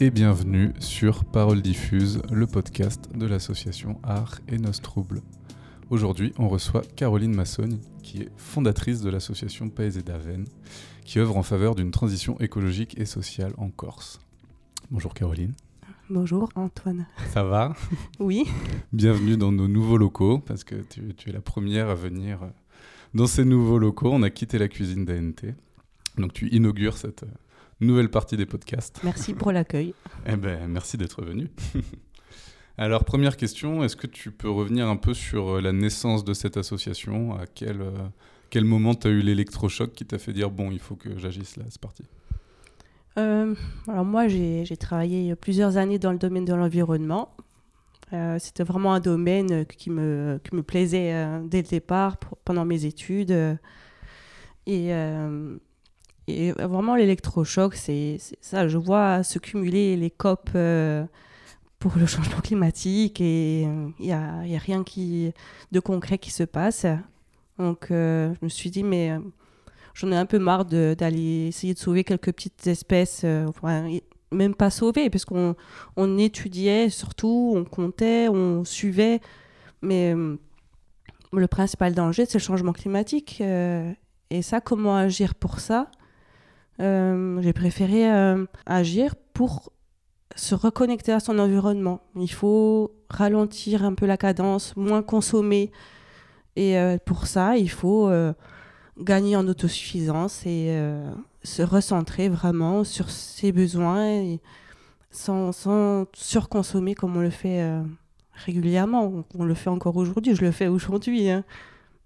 et bienvenue sur Parole Diffuse, le podcast de l'association Art et Nos Troubles. Aujourd'hui, on reçoit Caroline Massoni, qui est fondatrice de l'association Pays et d'Aven, qui œuvre en faveur d'une transition écologique et sociale en Corse. Bonjour Caroline. Bonjour Antoine. Ça va? Oui. Bienvenue dans nos nouveaux locaux, parce que tu, tu, es la première à venir dans ces nouveaux locaux. On a quitté la cuisine d'ANT. Donc tu inaugures cette nouvelle partie des podcasts. Merci pour l'accueil. eh ben, merci d'être venu. Alors, première question, est-ce que tu peux revenir un peu sur euh, la naissance de cette association? À quel, euh, quel moment tu as eu l'électrochoc qui t'a fait dire bon, il faut que j'agisse là, c'est parti? Euh, Alors, moi, j'ai travaillé plusieurs années dans le domaine de l'environnement. Euh, C'était vraiment un domaine qui me, qui me plaisait dès le départ pour, pendant mes études. Et, et vraiment, l'électrochoc, c'est ça. Je vois se cumuler les COP euh, pour le changement climatique et il n'y a, rien de concret qui se passe. Donc, euh, je me suis dit, mais euh, j'en ai un peu marre d'aller essayer de sauver quelques petites espèces. Même pas sauver, parce qu'on on étudiait surtout, on comptait, on suivait. Mais le principal danger, c'est le changement climatique. et ça, comment agir pour ça? euh, j'ai préféré euh, agir pour se reconnecter à son environnement. Il faut ralentir un peu la cadence, moins consommer. Et euh, pour ça, il faut euh, gagner en autosuffisance et euh, se recentrer vraiment sur ses besoins sans, surconsommer comme on le fait euh, régulièrement. On le fait encore aujourd'hui, je le fais aujourd'hui. Hein.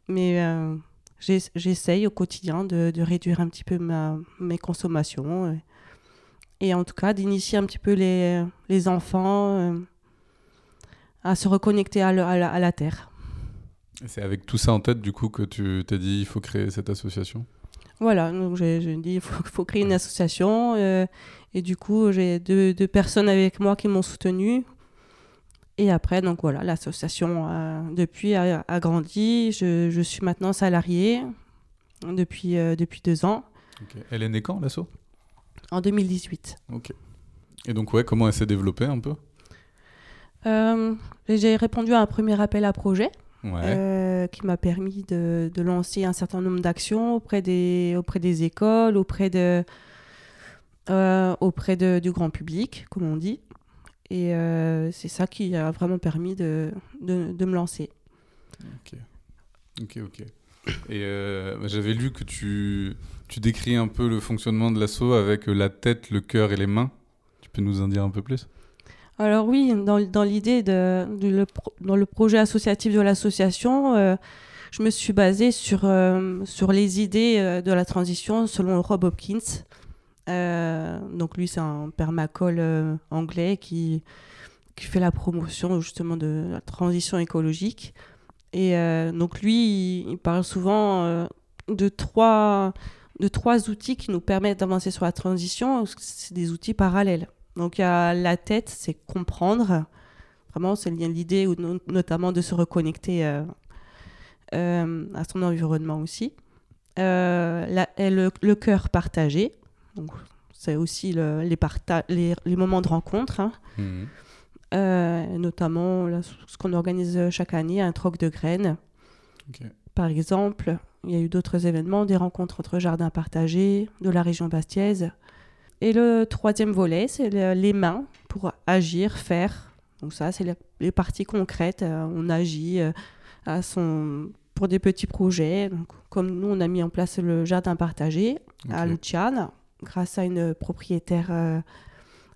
Mais euh, j'essaye au quotidien de, de, réduire un petit peu ma, mes consommations et, et en tout cas d'initier un petit peu les, les enfants euh, à se reconnecter à, le, à, la, à la, terre. C'est avec tout ça en tête du coup que tu t'es dit il faut créer cette association? Voilà, donc j'ai dit il faut, faut, créer une association euh, et du coup j'ai deux, deux personnes avec moi qui m'ont soutenu et après, donc voilà, l'association euh, depuis a, a, grandi. Je, je, suis maintenant salariée depuis, euh, depuis deux ans. Okay. Elle est née quand, l'asso? En 2018. Ok. Et donc, ouais, comment elle s'est développée un peu? Euh, J'ai répondu à un premier appel à projet ouais. qui m'a permis de, de, lancer un certain nombre d'actions auprès des, auprès des écoles, auprès, de, auprès de, du grand public, comme on dit. Et euh, c'est ça qui a vraiment permis de, de, de me lancer. Ok, ok, ok. Et euh, j'avais lu que tu, tu décris un peu le fonctionnement de l'assaut avec la tête, le cœur et les mains. Tu peux nous en dire un peu plus? Alors oui, dans, dans l'idée de, de le, dans le projet associatif de l'association, euh, je me suis basée sur, euh, sur les idées de la transition selon Rob Hopkins. Euh, donc lui, c'est un permacole euh, anglais qui, qui fait la promotion justement de la transition écologique. Et euh, donc lui, il, parle souvent de, trois, de trois outils qui nous permettent d'avancer sur la transition. C'est des outils parallèles. Donc il y a la tête, c'est comprendre. Vraiment, c'est l'idée notamment de se reconnecter à son environnement aussi. La, le cœur partagé, donc, c'est aussi le, les, les, les, moments de rencontre, hein. mmh. euh, notamment là, ce qu'on organise chaque année, un troc de graines. Okay. Par exemple, il y a eu d'autres événements, des rencontres entre jardins partagés de la région bastiaise. Et le troisième volet, c'est le, les mains pour agir, faire. Donc ça, c'est les, parties concrètes. Euh, on agit euh, à son, pour des petits projets. Donc, comme nous, on a mis en place le jardin partagé okay. à Luciane grâce à une propriétaire euh,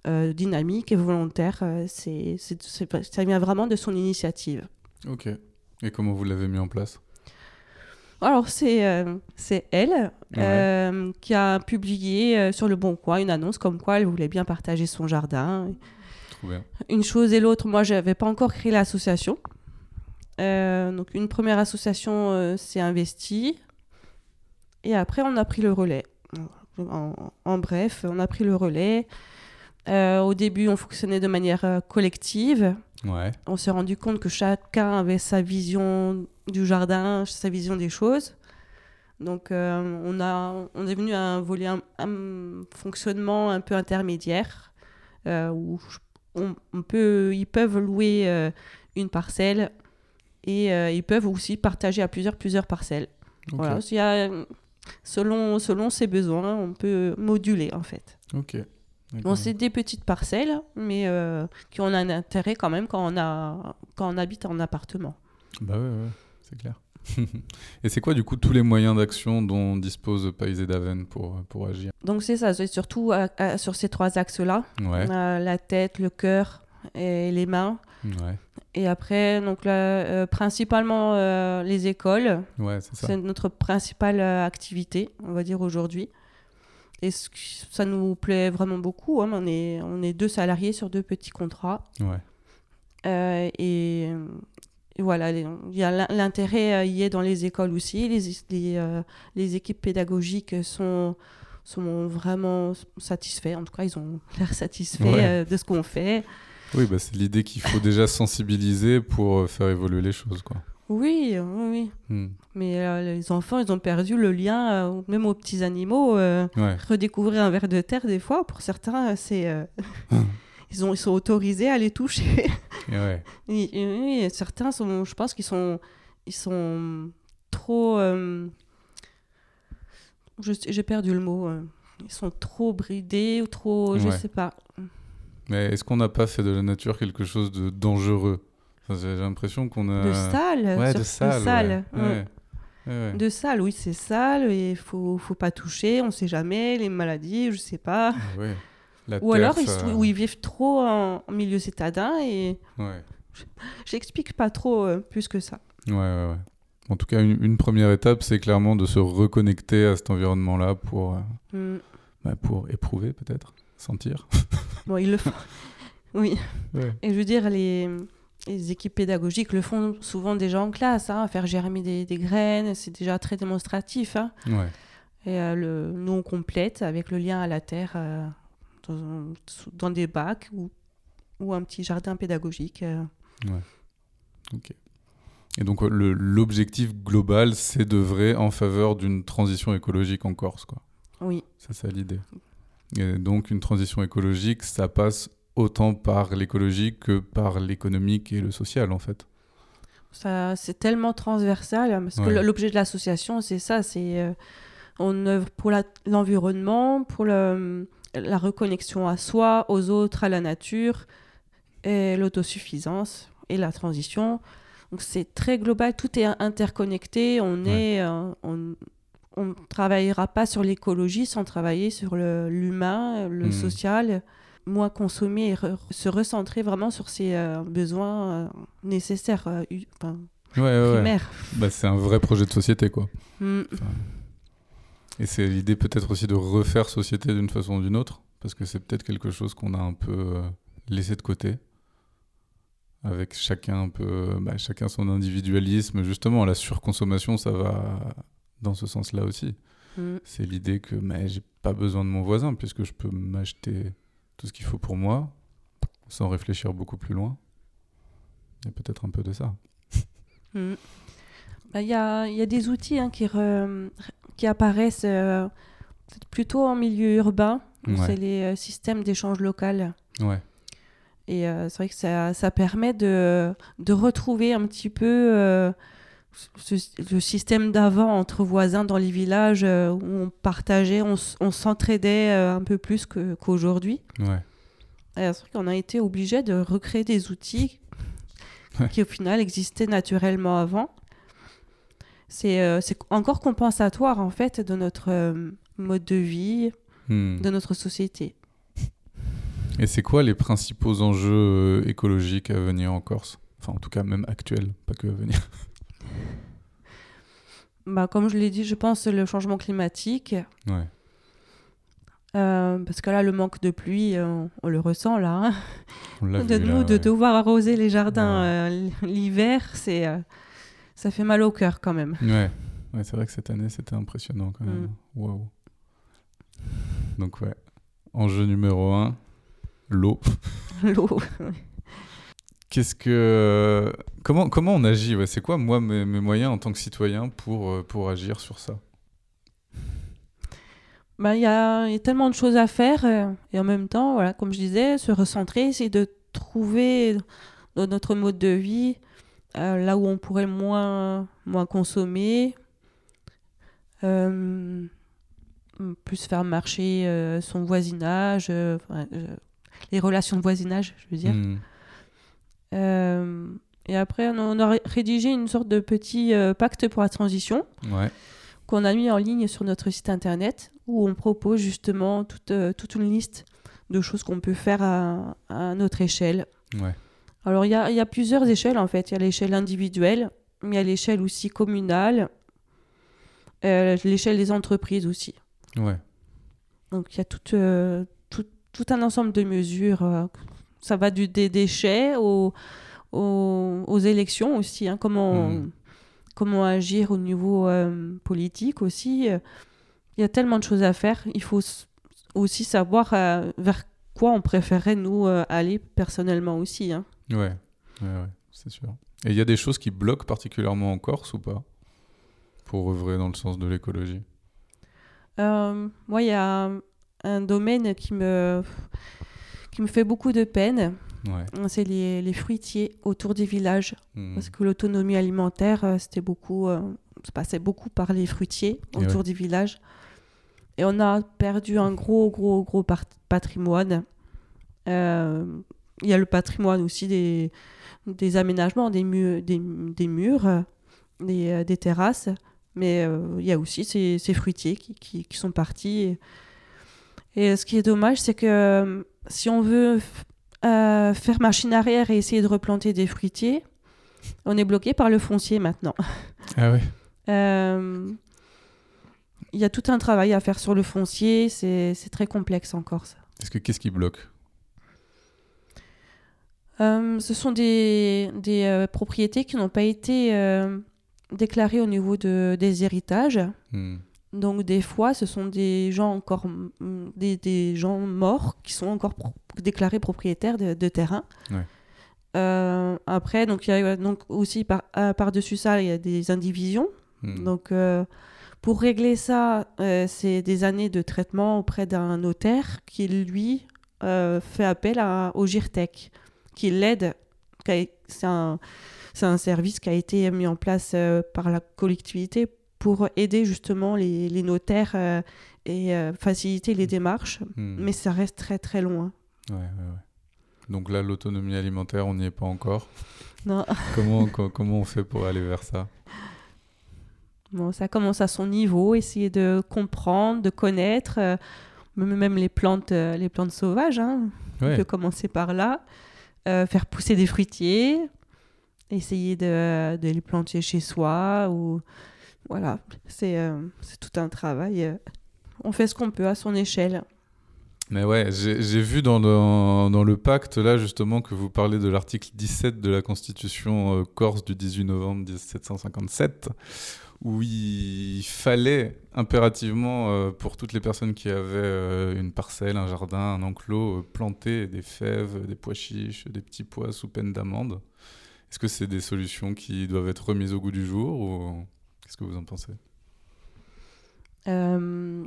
euh, dynamique et volontaire. Euh, c'est, ça vient vraiment de son initiative. Ok. Et comment vous l'avez mis en place? Alors, c'est, euh, c'est elle ouais. euh, qui a publié euh, sur Le Bon Coin une annonce comme quoi elle voulait bien partager son jardin. Trop bien. Une chose et l'autre, moi, je n'avais pas encore créé l'association. Euh, donc, une première association s'est investie. Et après, on a pris le relais. En, en, bref, on a pris le relais. Euh, au début, on fonctionnait de manière euh, collective. Ouais. On s'est rendu compte que chacun avait sa vision du jardin, sa vision des choses. Donc, euh, on, a, on est venu à un volet, un, un fonctionnement un peu intermédiaire. euh, où on, on peut, ils peuvent louer une parcelle et ils peuvent aussi partager à plusieurs plusieurs parcelles. Ok. Voilà, il y a, selon, selon ses besoins, on peut moduler en fait. Ok. Bon, c'est des petites parcelles, mais euh, qui ont un intérêt quand même quand on, a, quand on habite en appartement. Bah ouais, ouais, c'est clair. Et c'est quoi du coup tous les moyens d'action dont dispose Pays et Daven pour, pour agir? Donc c'est ça, c'est surtout sur ces trois axes-là, Ouais, Euh, la tête, le cœur et les mains. ouais, Et après, donc là, euh, principalement euh, les écoles, ouais, c'est notre principale euh, activité, on va dire aujourd'hui. Et ce ça nous plaît vraiment beaucoup. hein, On, est, on est deux salariés sur deux petits contrats. Ouais, et, et voilà, l'intérêt y est dans les écoles aussi. Les, les, les équipes pédagogiques sont, sont vraiment satisfaits. En tout cas, ils ont l'air satisfaits Ouais. de ce qu'on fait. Oui, bah, c'est l'idée qu'il faut déjà sensibiliser pour euh, faire évoluer les choses, quoi. Oui, oui. Hmm. Mais euh, les enfants, ils ont perdu le lien, euh, même aux petits animaux. euh, Ouais, redécouvrir un ver de terre, des fois, pour certains, c'est. euh, ils, ont, ils sont autorisés à les toucher. et ouais, oui, certains sont, je pense qu'ils sont, ils sont trop. je- J'ai perdu le mot. Ils sont trop bridés ou trop. Je Ouais. sais pas. Mais est-ce qu'on n'a pas fait de la nature quelque chose de dangereux? Enfin, J'ai l'impression qu'on a... De sale. Euh, Ouais, de sale. sale, ouais. ouais. Ouais. Ouais, ouais. De sale, oui, c'est sale et il faut, faut pas toucher, on sait jamais, les maladies, je sais pas. Ah. La Ou terre, alors ils, ça- sont- ou ils vivent trop en, milieu citadin et j'explique pas trop euh, plus que ça. Ouais, ouais, ouais. En tout cas, une, une première étape, c'est clairement de se reconnecter à cet environnement-là pour, euh, Mm. bah, pour éprouver, peut-être, sentir. Bon, ils le font. oui. Ouais. Et je veux dire, les, les équipes pédagogiques le font souvent déjà en classe, hein, faire germer des, des graines, c'est déjà très démonstratif. hein. Ouais. Et euh, le, nous, on complète avec le lien à la terre euh, dans, dans des bacs ou, ou un petit jardin pédagogique. euh. Ok. Et donc, l'objectif global, c'est d'œuvrer en faveur d'une transition écologique en Corse, quoi. Oui, C'est ça l'idée. Et donc, une transition écologique, ça passe autant par l'écologique que par l'économique et le social, en fait. ça, c'est tellement transversal hein, parce que l'objet de l'association, c'est ça, c'est euh, on œuvre pour l'environnement, pour le- la reconnexion à soi, aux autres, à la nature, et l'autosuffisance et la transition. Donc c'est très global, tout est interconnecté. On Ouais. est, euh, on, on travaillera pas sur l'écologie sans travailler sur l'humain, le Mhm. social. Moins consommer et re- se recentrer vraiment sur ses euh, besoins euh, nécessaires, euh, hu- enfin, Ouais, ouais, ouais. primaires. Bah, c'est un vrai projet de société, quoi. Mm. Et c'est l'idée peut-être aussi de refaire société d'une façon ou d'une autre, parce que c'est peut-être quelque chose qu'on a un peu euh, laissé de côté, avec chacun un peu, bah, chacun son individualisme. Justement, la surconsommation, ça va dans ce sens-là aussi. Mm. C'est l'idée que mais j'ai pas besoin de mon voisin, puisque je peux m'acheter tout ce qu'il faut pour moi, sans réfléchir beaucoup plus loin. Il y a peut-être un peu de ça. Mm. Bah, Il y, a, y a des outils hein, qui, re- qui apparaissent euh, plutôt en milieu urbain. Ouais. C'est les euh, systèmes d'échange local. Ouais, Et euh, c'est vrai que ça, ça permet de, de retrouver un petit peu le système d'avant entre voisins dans les villages euh, où on partageait, on, on s'entraidait euh, un peu plus qu'aujourd'hui. ouais, Et C'est vrai qu'on a été obligé de recréer des outils Ouais. qui au final existaient naturellement avant. C'est euh, encore compensatoire en fait de notre mode de vie, Hmm. de notre société. Et c'est quoi les principaux enjeux écologiques à venir en Corse? Enfin, en tout cas, même actuels, pas que à venir. Bah, comme je l'ai dit, je pense le changement climatique. Ouais, Euh, parce que là, le manque de pluie, euh, on, on le ressent là. hein. on De vu, nous, là, de ouais. devoir arroser les jardins Ouais. euh, l'hiver, c'est, euh, ça fait mal au cœur quand même. Ouais, ouais c'est vrai que cette année, c'était impressionnant quand même. Mm. Waouh. Donc, ouais. Enjeu numéro un, l'eau. L'eau. Qu'est-ce que. Comment, comment on agit ouais, C'est quoi, moi, mes, mes moyens en tant que citoyen pour, euh, pour agir sur ça? Ben, il y, a, y a tellement de choses à faire euh, et en même temps, voilà, comme je disais, se recentrer, c'est de trouver dans notre mode de vie euh, là où on pourrait moins, moins consommer, euh, plus faire marcher euh, son voisinage, euh, enfin, euh, les relations de voisinage, je veux dire. Hmm. Euh, et après, on a, rédigé une sorte de petit euh, pacte pour la transition Ouais. qu'on a mis en ligne sur notre site internet où on propose justement toute, euh, toute une liste de choses qu'on peut faire à, à notre échelle. Ouais. Alors, il y a, y a plusieurs échelles en fait. Il y a l'échelle individuelle, mais il y a l'échelle aussi communale, l'échelle des entreprises aussi. Ouais. Donc, il y a tout, tout, tout un ensemble de mesures. Ça va du, des déchets aux, aux, aux élections aussi. hein, comment, Mhm. comment agir au niveau euh, politique aussi. Il y a tellement de choses à faire. Il faut aussi savoir euh, vers quoi on préférerait, nous, euh, aller personnellement aussi. hein. Ouais. Ouais, ouais, c'est sûr. Et il y a des choses qui bloquent particulièrement en Corse ou pas? Pour œuvrer dans le sens de l'écologie? Euh, moi, il y a un domaine qui me, qui me fait beaucoup de peine. Ouais. C'est les, les fruitiers autour des villages. Hmm. Parce que l'autonomie alimentaire, euh, c'était beaucoup, euh, se passait beaucoup par les fruitiers autour ouais. des villages. Et on a perdu un gros, gros, gros patrimoine. Euh, Il y a le patrimoine aussi des, des aménagements, des, mu- des, des murs, euh, des, des terrasses. Mais euh, il y a aussi ces, ces fruitiers qui, qui, qui sont partis. Et, et ce qui est dommage, c'est que si on veut euh, faire machine arrière et essayer de replanter des fruitiers, on est bloqué par le foncier maintenant. Ah ouais. Euh, Il y a tout un travail à faire sur le foncier, c'est très complexe en Corse. Est-ce que qu'est-ce qui bloque? Euh, ce sont des, des euh, propriétés qui n'ont pas été euh, déclarées au niveau de, des héritages. Hmm. Donc des fois, ce sont des gens encore des, des gens morts qui sont encore pro- déclarés propriétaires de, de terrain. Ouais. Euh, après, donc il y a donc aussi par euh, par dessus ça, il y a des indivisions. Hmm. Donc, euh, pour régler ça, euh, c'est des années de traitement auprès d'un notaire qui, lui, fait appel à, au GIRTEC, qui l'aide. C'est un, un service qui a été mis en place par la collectivité pour aider justement les, les notaires euh, et euh, faciliter les démarches. Hmm. Mais ça reste très très loin. Ouais, ouais, ouais. Donc là, l'autonomie alimentaire, on n'y est pas encore. Non. comment, co- comment on fait pour aller vers ça? Bon, ça commence à son niveau, essayer de comprendre, de connaître, euh, même les plantes, les plantes sauvages. Hein. On peut commencer par là, faire pousser des fruitiers, essayer de, de les planter chez soi ou voilà, c'est euh, c'est tout un travail. euh. On fait ce qu'on peut à son échelle. Mais ouais, j'ai vu dans le, pacte, là, justement, que vous parlez de l'article 17 de la Constitution euh, corse du 18 novembre 1757, où il fallait impérativement, pour toutes les personnes qui avaient une parcelle, un jardin, un enclos, planter des fèves, des pois chiches, des petits pois sous peine d'amende. Est-ce que c'est des solutions qui doivent être remises au goût du jour ou? Qu'est-ce que vous en pensez? Euh,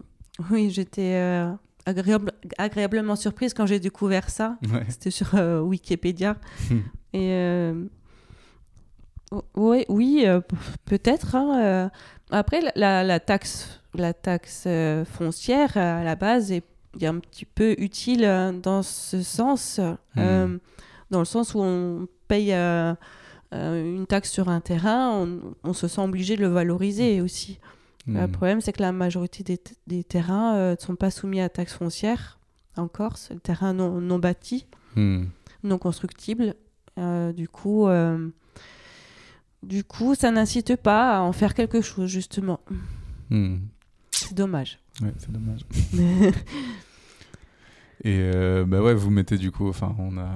oui, j'étais euh, agréable, agréablement surprise quand j'ai découvert ça. Ouais. C'était sur euh, Wikipédia. Et ouais, oui, peut-être. hein. Après, la- taxe, la taxe euh, foncière, à la base, est, est un petit peu utile dans ce sens. euh, dans le sens où on paye euh, une taxe sur un terrain, on, on se sent obligé de le valoriser aussi. Le Hmm. problème, c'est que la majorité des, des terrains euh, ne sont pas soumis à taxe foncière en Corse, les terrains non, non bâtis Hmm. non constructibles. Euh, du coup, du coup, ça n'incite pas à en faire quelque chose justement. C'est dommage. Ouais, c'est dommage. Et bah ouais, vous mettez du coup, enfin, on a,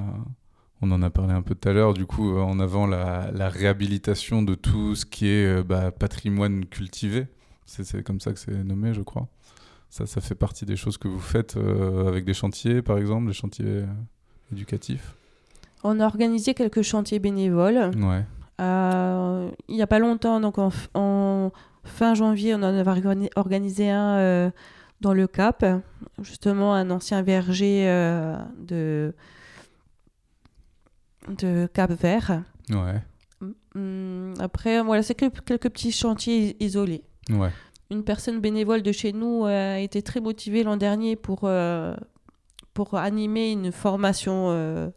on en a parlé un peu tout à l'heure, du coup, euh, en avant la, la réhabilitation de tout ce qui est euh, bah, patrimoine cultivé. C'est comme ça que c'est nommé, je crois. Ça, ça fait partie des choses que vous faites euh, avec des chantiers, par exemple, des chantiers euh, éducatifs? On a organisé quelques chantiers bénévoles. Ouais. Euh, il n'y a pas longtemps, donc en, en fin janvier, on en avait organi- organisé un dans le Cap, justement un ancien verger de, de Cap Vert. Ouais. Hum, Après, voilà, c'est quelques, quelques petits chantiers isolés. Ouais. Une personne bénévole de chez nous euh, a été très motivée l'an dernier pour, euh, pour animer une formation euh,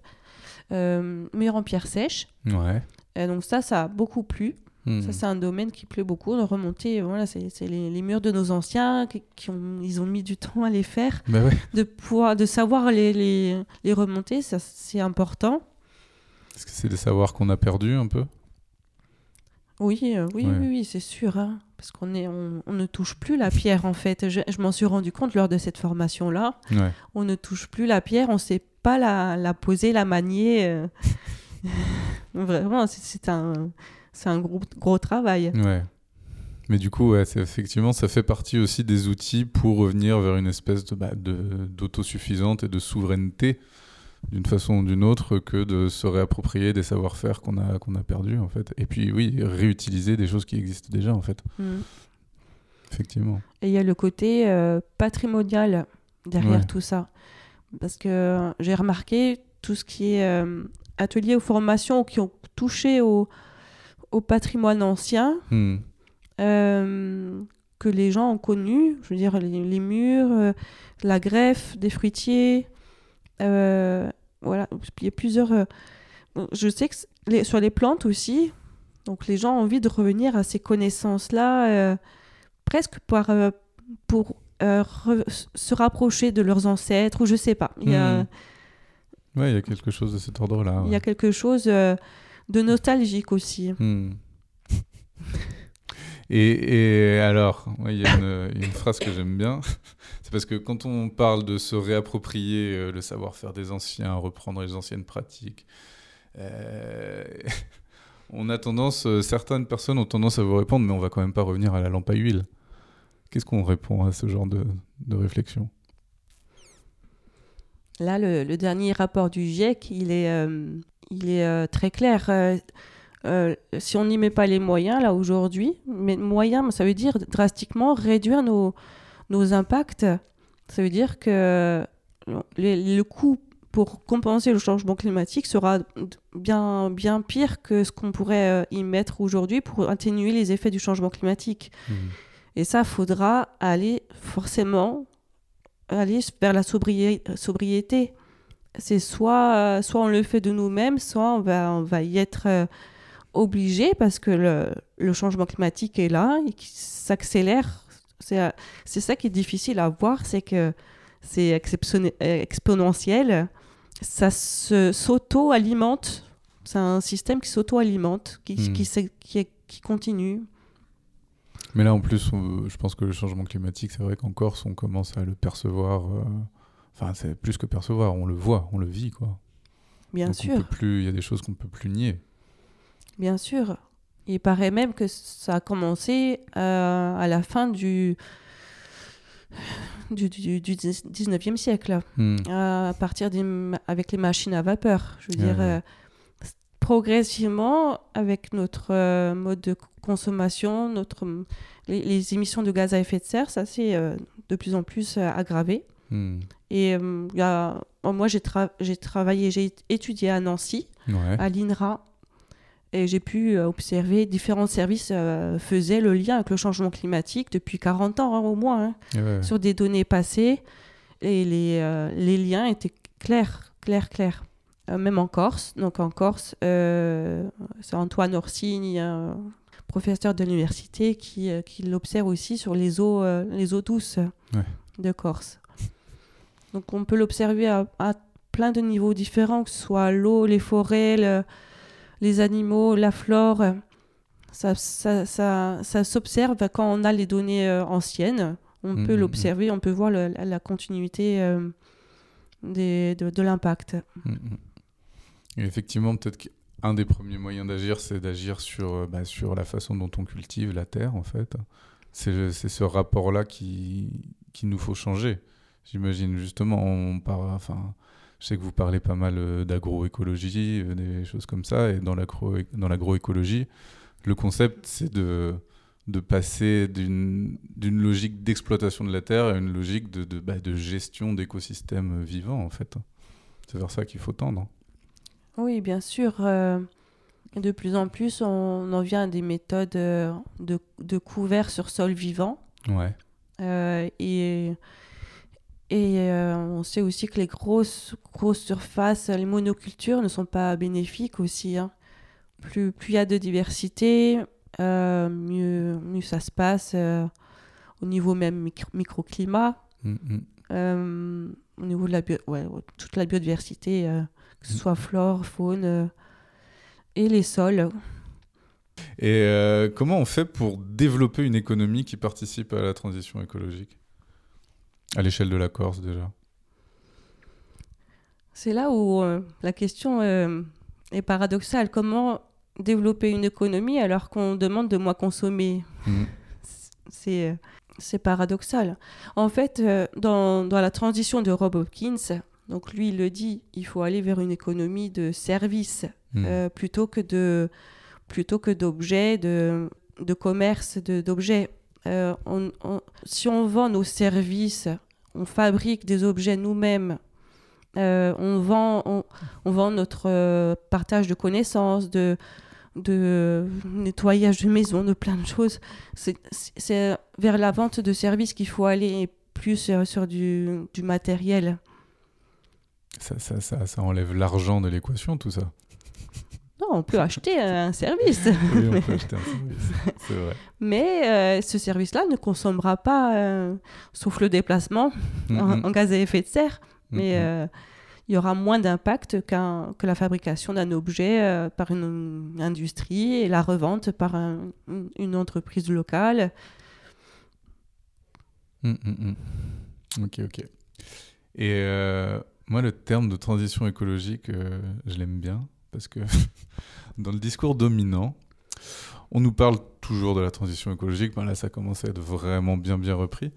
euh, mur en pierre sèche. Ouais. Et donc ça, ça a beaucoup plu. Hmm. Ça, c'est un domaine qui plaît beaucoup. De remonter, voilà, c'est c'est les, les murs de nos anciens qui, qui ont, ils ont mis du temps à les faire. Bah ouais. De pouvoir, de savoir les, les, les remonter, ça, c'est important. Est-ce que c'est des savoirs qu'on a perdus un peu Oui, euh, oui, Ouais. oui, oui, c'est sûr. hein. parce qu'on est, on, on ne touche plus la pierre en fait. Je, je m'en suis rendu compte lors de cette formation-là. Ouais. On ne touche plus la pierre, on ne sait pas la, la poser, la manier. euh. Vraiment, c'est- un, gros, gros travail. Ouais. Mais du coup, ouais, effectivement, ça fait partie aussi des outils pour revenir vers une espèce de, bah, d'autosuffisante et de souveraineté d'une façon ou d'une autre que de se réapproprier des savoir-faire qu'on a, qu'on a perdus en fait. Et puis oui, réutiliser des choses qui existent déjà en fait. Mm. Effectivement. Et il y a le côté euh, patrimonial derrière Ouais. tout ça. Parce que j'ai remarqué tout ce qui est euh, atelier ou formation qui ont touché au, au patrimoine ancien, Hmm. euh, que les gens ont connu, je veux dire les, les murs, la greffe des fruitiers, euh, voilà, il y a plusieurs... euh, je sais que les- sur les plantes aussi, donc les gens ont envie de revenir à ces connaissances-là, euh, presque par, pour re- se rapprocher de leurs ancêtres, ou je sais pas. Il y a, Hmm. Ouais, il y a quelque chose de cet ordre-là. il y a quelque chose de nostalgique aussi. Hmm. Et, et alors, ouais, il y a une, une phrase que j'aime bien. C'est parce que quand on parle de se réapproprier euh, le savoir-faire des anciens, reprendre les anciennes pratiques, euh, on a tendance, euh, certaines personnes ont tendance à vous répondre, mais on va quand même pas revenir à la lampe à huile. Qu'est-ce qu'on répond à ce genre de, de réflexion? Là, le, dernier rapport du GIEC, il est, il est très clair. Si on n'y met pas les moyens, là, aujourd'hui, mais moyens, ça veut dire drastiquement réduire nos, nos impacts. Ça veut dire que le, le coût pour compenser le changement climatique sera bien, bien pire que ce qu'on pourrait euh, y mettre aujourd'hui pour atténuer les effets du changement climatique. Hmm. Et ça, faudra aller forcément aller vers la sobri- sobriété. C'est soit, euh, soit on le fait de nous-mêmes, soit on va, on va y être euh, obligé parce que le, le changement climatique est là et qui s'accélère. C'est euh, c'est ça qui est difficile à voir, c'est que c'est euh, exponentiel. Ça se- s'auto-alimente. C'est un système qui s'auto-alimente, qui, Hmm. qui, qui, qui continue. Mais là, en plus, on- je pense que le changement climatique, c'est vrai qu'en Corse, on commence à le percevoir. euh, Enfin, c'est plus que percevoir, on le voit, on le vit, quoi. Bien Donc, sûr. il y a des choses qu'on peut plus nier. Bien sûr. Il paraît même que ça a commencé euh, à la fin du, du, du, du 19e siècle, Hmm. à partir des, avec les machines à vapeur. Je veux Ouais, dire, ouais. euh, progressivement, avec notre euh, mode de consommation, notre, les, les émissions de gaz à effet de serre, ça s'est euh, de plus en plus euh, aggravé. Hmm. Et euh, moi, j'ai tra- j'ai travaillé, j'ai étudié à Nancy Ouais. à l'INRA. Et j'ai pu euh, observer différents services euh, faisaient le lien avec le changement climatique depuis 40 ans hein, au moins, hein, Et ouais, ouais. sur des données passées. Et les, euh, les liens étaient clairs, clairs, clairs. Euh, même en Corse. Donc en Corse, c'est Antoine Orsini, un professeur de l'université, qui, qui l'observe aussi sur les eaux, les eaux douces Ouais. de Corse. Donc on peut l'observer à, à plein de niveaux différents, que ce soit l'eau, les forêts, le- les animaux, la flore. Ça, ça, ça, ça s'observe quand on a les données euh, anciennes. On Mhm, peut mhm. l'observer, on peut voir le- la, la continuité euh, des, de, de l'impact. Effectivement, peut-être qu'un des premiers moyens d'agir, c'est d'agir sur, euh, bah, sur la façon dont on cultive la terre, en fait. C'est c'est ce rapport-là qui, qui nous faut changer. J'imagine, justement, on parle, enfin, je sais que vous parlez pas mal euh, d'agroécologie, euh, des choses comme ça, et dans l'agro- dans l'agroécologie, le concept, c'est de, de passer d'une logique d'exploitation de la Terre à une logique de, de, bah, de gestion d'écosystèmes vivants, en fait. C'est vers ça qu'il faut tendre. Oui, bien sûr. Euh, de plus en plus, on en vient à des méthodes de, de couvert sur sol vivant. Ouais. Euh, et et on sait aussi que les grosses, grosses surfaces, les monocultures ne sont pas bénéfiques aussi. Hein. Plus il y a de diversité, mieux, mieux ça se passe au niveau même microclimat. Mm, mm. au niveau de la ouais, toute la biodiversité que ce soit flore, faune euh, et les sols. Et euh, comment on fait pour développer une économie qui participe à la transition écologique? À l'échelle de la Corse déjà C'est là où euh, la question est paradoxale. Comment développer une économie alors qu'on demande de moins consommer? Mmh. C'est c'est paradoxal. En fait, dans, dans, la transition de Rob Hopkins, donc lui, il le dit, il faut aller vers une économie de services euh, plutôt que de plutôt que d'objets, de, de commerce d'objets. Euh, si on vend nos services, on fabrique des objets nous-mêmes, euh, on, vend, on, vend notre partage de connaissances, de, nettoyage de maison, de plein de choses. C'est vers la vente de services qu'il faut aller plus sur, sur du, du matériel. Ça, ça, ça, ça enlève l'argent de l'équation, tout ça. Non, on peut acheter un service. oui, on peut acheter un service, c'est vrai. Mais euh, ce service-là ne consommera pas, euh, sauf le déplacement en, gaz à effet de serre. Mais euh, il y aura moins d'impact que la fabrication d'un objet par une, industrie et la revente par une entreprise locale. ok, ok. Et moi, le terme de transition écologique, euh, je l'aime bien parce que dans le discours dominant, on nous parle toujours de la transition écologique, mais là ça commence à être vraiment bien bien repris,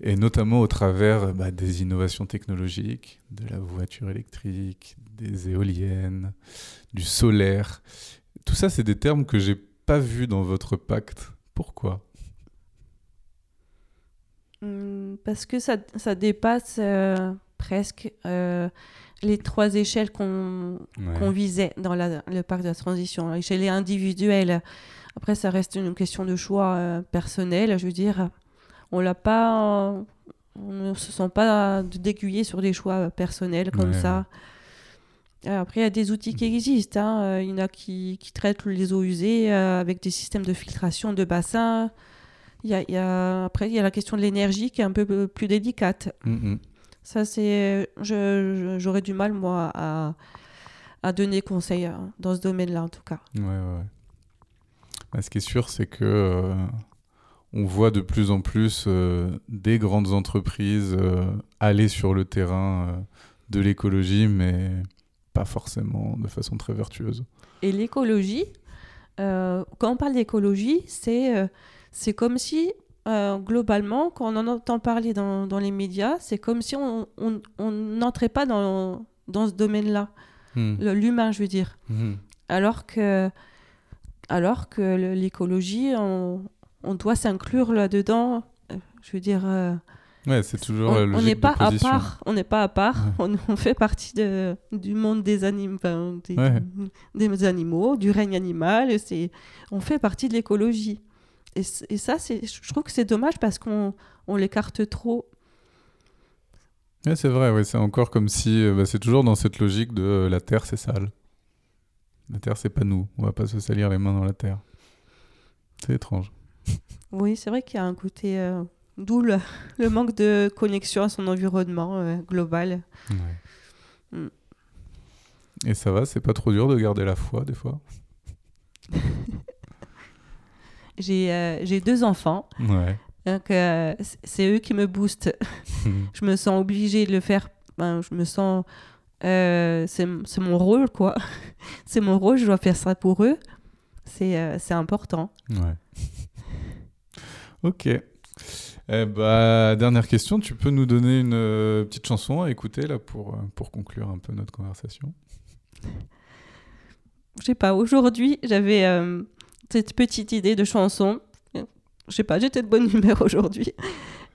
et notamment au travers bah, des innovations technologiques, de la voiture électrique, des éoliennes, du solaire. Tout ça, c'est des termes que j'ai pas vus dans votre pacte. Pourquoi? Hmm, Parce que ça, ça dépasse euh, presque euh, les trois échelles qu'on visait dans le parc de la transition. L'échelle individuelle, après ça reste une question de choix euh, personnel, je veux dire, on l'a pas, on ne se sent pas d'aiguiller sur des choix personnels comme ça. Après, il y a des outils qui existent. Hein. Euh, il y en a qui, qui, traitent les eaux usées avec des systèmes de filtration de bassins. Il y a, après, il y a la question de l'énergie qui est un peu plus délicate. Mm, mm. Ça, c'est. J'aurais du mal, moi, à, à donner conseil hein, dans ce domaine-là, en tout cas. Ouais, ouais. Bah, ce qui est sûr, c'est que. Euh, on voit de plus en plus euh, des grandes entreprises euh, aller sur le terrain de l'écologie, mais pas forcément de façon très vertueuse. Et l'écologie, quand on parle d'écologie, c'est c'est comme si euh, globalement, quand on en entend parler dans, dans les médias, c'est comme si on n'entrait pas dans, dans ce domaine-là, hmm. l'humain, je veux dire. Hmm. Alors que, alors que l'écologie, on, on, doit s'inclure là-dedans. Euh, je veux dire. Euh, ouais, c'est toujours on n'est pas à part. On n'est pas à part. On, fait partie de, du monde des, anim des, des, animaux, du règne animal. On fait partie de l'écologie. Et, et ça, je trouve que c'est dommage parce qu'on on l'écarte trop. Ouais, c'est vrai, ouais, c'est encore comme si euh, bah, c'est toujours dans cette logique de euh, la terre c'est sale. La terre c'est pas nous, on va pas se salir les mains dans la terre. C'est étrange. Oui, c'est vrai qu'il y a un côté euh, d'où le, manque de connexion à son environnement global. Ouais. Mm. Et ça va, c'est pas trop dur de garder la foi des fois Euh, j'ai deux enfants. Donc, euh, c'est eux qui me boostent. je me sens obligée de le faire. Ben, je me sens. Euh, c'est mon rôle, quoi. c'est mon rôle, je dois faire ça pour eux. C'est important. Ouais. ok. Eh bah, dernière question, tu peux nous donner une petite chanson à écouter là pour, pour conclure un peu notre conversation? Je sais pas, aujourd'hui j'avais cette petite idée de chanson. je sais pas, j'étais de bonne humeur aujourd'hui.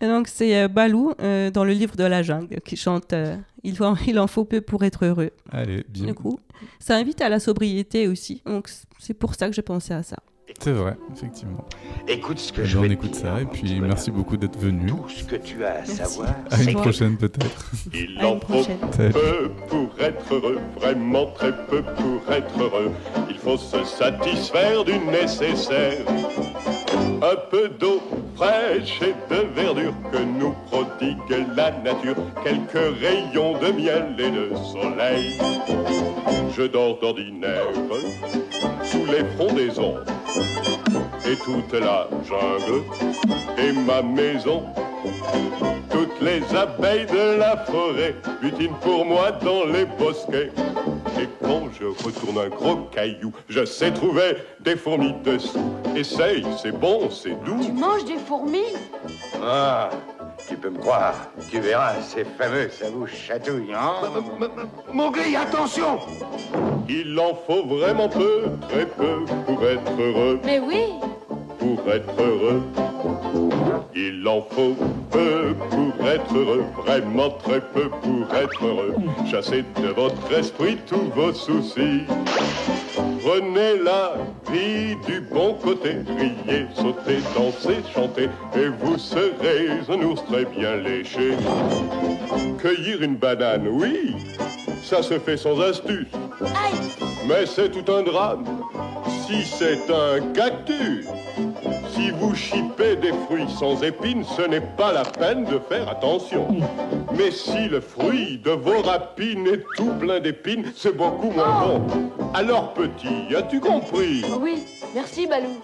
Et donc c'est euh, Balou euh, dans le livre de la jungle qui chante euh, il, en, il en faut peu pour être heureux. Allez, bien. Du coup, ça invite à la sobriété aussi. Donc c'est pour ça que j'ai pensé à ça. C'est vrai, effectivement. Écoute ce que Eh je bien, on écoute dire, ça et puis merci beaucoup d'être venu. Tout ce que tu as à Merci. savoir, À une prochaine peut-être. Il À en une faut peu pour être heureux, vraiment très peu pour être heureux. Il faut se satisfaire du nécessaire. Un peu d'eau fraîche et de verdure que nous prodigue la nature. Quelques rayons de miel et de soleil. Je dors d'ordinaire sous les frondaisons. Et toute la jungle est ma maison. Toutes les abeilles de la forêt butinent pour moi dans les bosquets. Et quand je retourne un gros caillou, je sais trouver des fourmis dessous. Essaye, c'est bon, c'est Tu doux. manges des fourmis? Ah, tu peux me croire. Tu verras, c'est fameux, ça vous chatouille, hein? Mowgli, attention Il en faut vraiment peu, très peu, pour être heureux, Mais oui pour être heureux. Il en faut peu pour être heureux, vraiment très peu pour être heureux. Chassez de votre esprit tous vos soucis. Prenez la vie du bon côté, riez, sautez, dansez, chantez, et vous serez un ours très bien léché. Cueillir une banane, oui, ça se fait sans astuce, Aïe mais c'est tout un drame si c'est un cactus. Si vous chipez des fruits sans épines, ce n'est pas la peine de faire attention. Mais si le fruit de vos rapines est tout plein d'épines, c'est beaucoup moins bon. Alors petit, as-tu compris? Oui, merci Balou.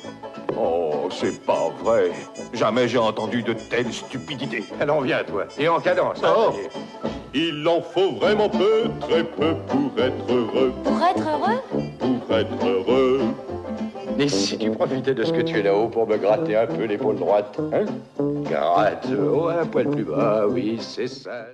Oh, c'est pas vrai. Jamais j'ai entendu de telles stupidités. Alors viens, toi, et en cadence. hein. Oh. Il en faut vraiment peu, très peu pour être heureux, Pour être heureux? Pour être heureux. Et si tu profitais de ce que tu es là-haut pour me gratter un peu l'épaule droite, hein? Gratte, oh, un poil plus bas, oui, c'est ça.